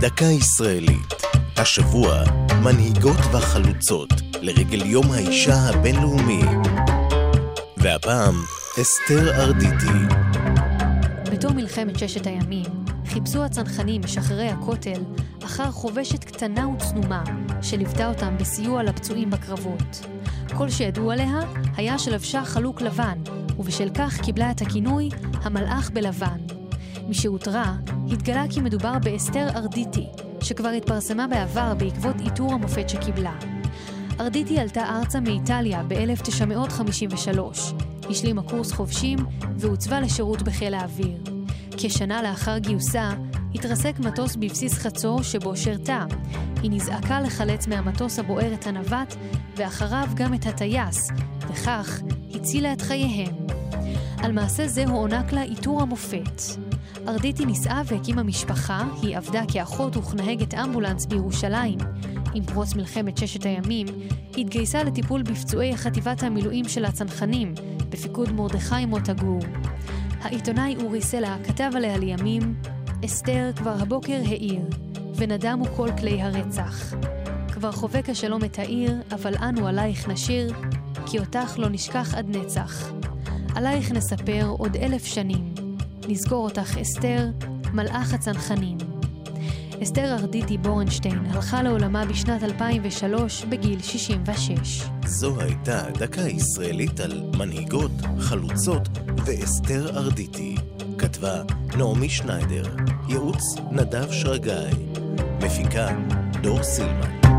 דקה ישראלית. השבוע, מנהיגות וחלוצות לרגל יום האישה הבינלאומי. והפעם, אסתר ארדיטי. בתום מלחמת ששת הימים, חיפשו הצנחנים משחררי הכותל אחר חובשת קטנה וצנומה שליוותה אותם בסיוע לפצועים בקרבות. כל שידעו עליה היה שלבשה חלוק לבן, ובשל כך קיבלה את הכינוי המלאך בלבן. משהותרה, התגלה כי מדובר באסתר ארדיטי, שכבר התפרסמה בעבר בעקבות עיטור המופת שקיבלה. ארדיטי עלתה ארצה מאיטליה ב-1953, השלימה קורס חובשים והוצבה לשירות בחיל האוויר. כשנה לאחר גיוסה, התרסק מטוס בבסיס חצור שבו שירתה. היא נזעקה לחלץ מהמטוס הבוער את הנווט, ואחריו גם את הטייס, וכך הצילה את חייהם. על מעשה זה הוענק לה עיטור המופת. ארדיטי נישאה והקימה משפחה, היא עבדה כאחות וכנהגת אמבולנס בירושלים. עם פרוץ מלחמת ששת הימים, התגייסה לטיפול בפצועי חטיבת המילואים של הצנחנים, בפיקוד מרדכי מוטה גור. העיתונאי אורי סלע כתב עליה לימים, אסתר כבר הבוקר העיר, ונדמו כל כלי הרצח. כבר חובק השלום את העיר, אבל אנו עלייך נשיר, כי אותך לא נשכח עד נצח. עלייך נספר עוד אלף שנים. נזכור אותך, אסתר, מלאך הצנחנים. אסתר ארדיטי בורנשטיין הלכה לעולמה בשנת 2003 בגיל 66. זו הייתה דקה ישראלית על מנהיגות, חלוצות ואסתר ארדיטי. כתבה נעמי שניידר, ייעוץ נדב שרגאי, מפיקה דור סילמן.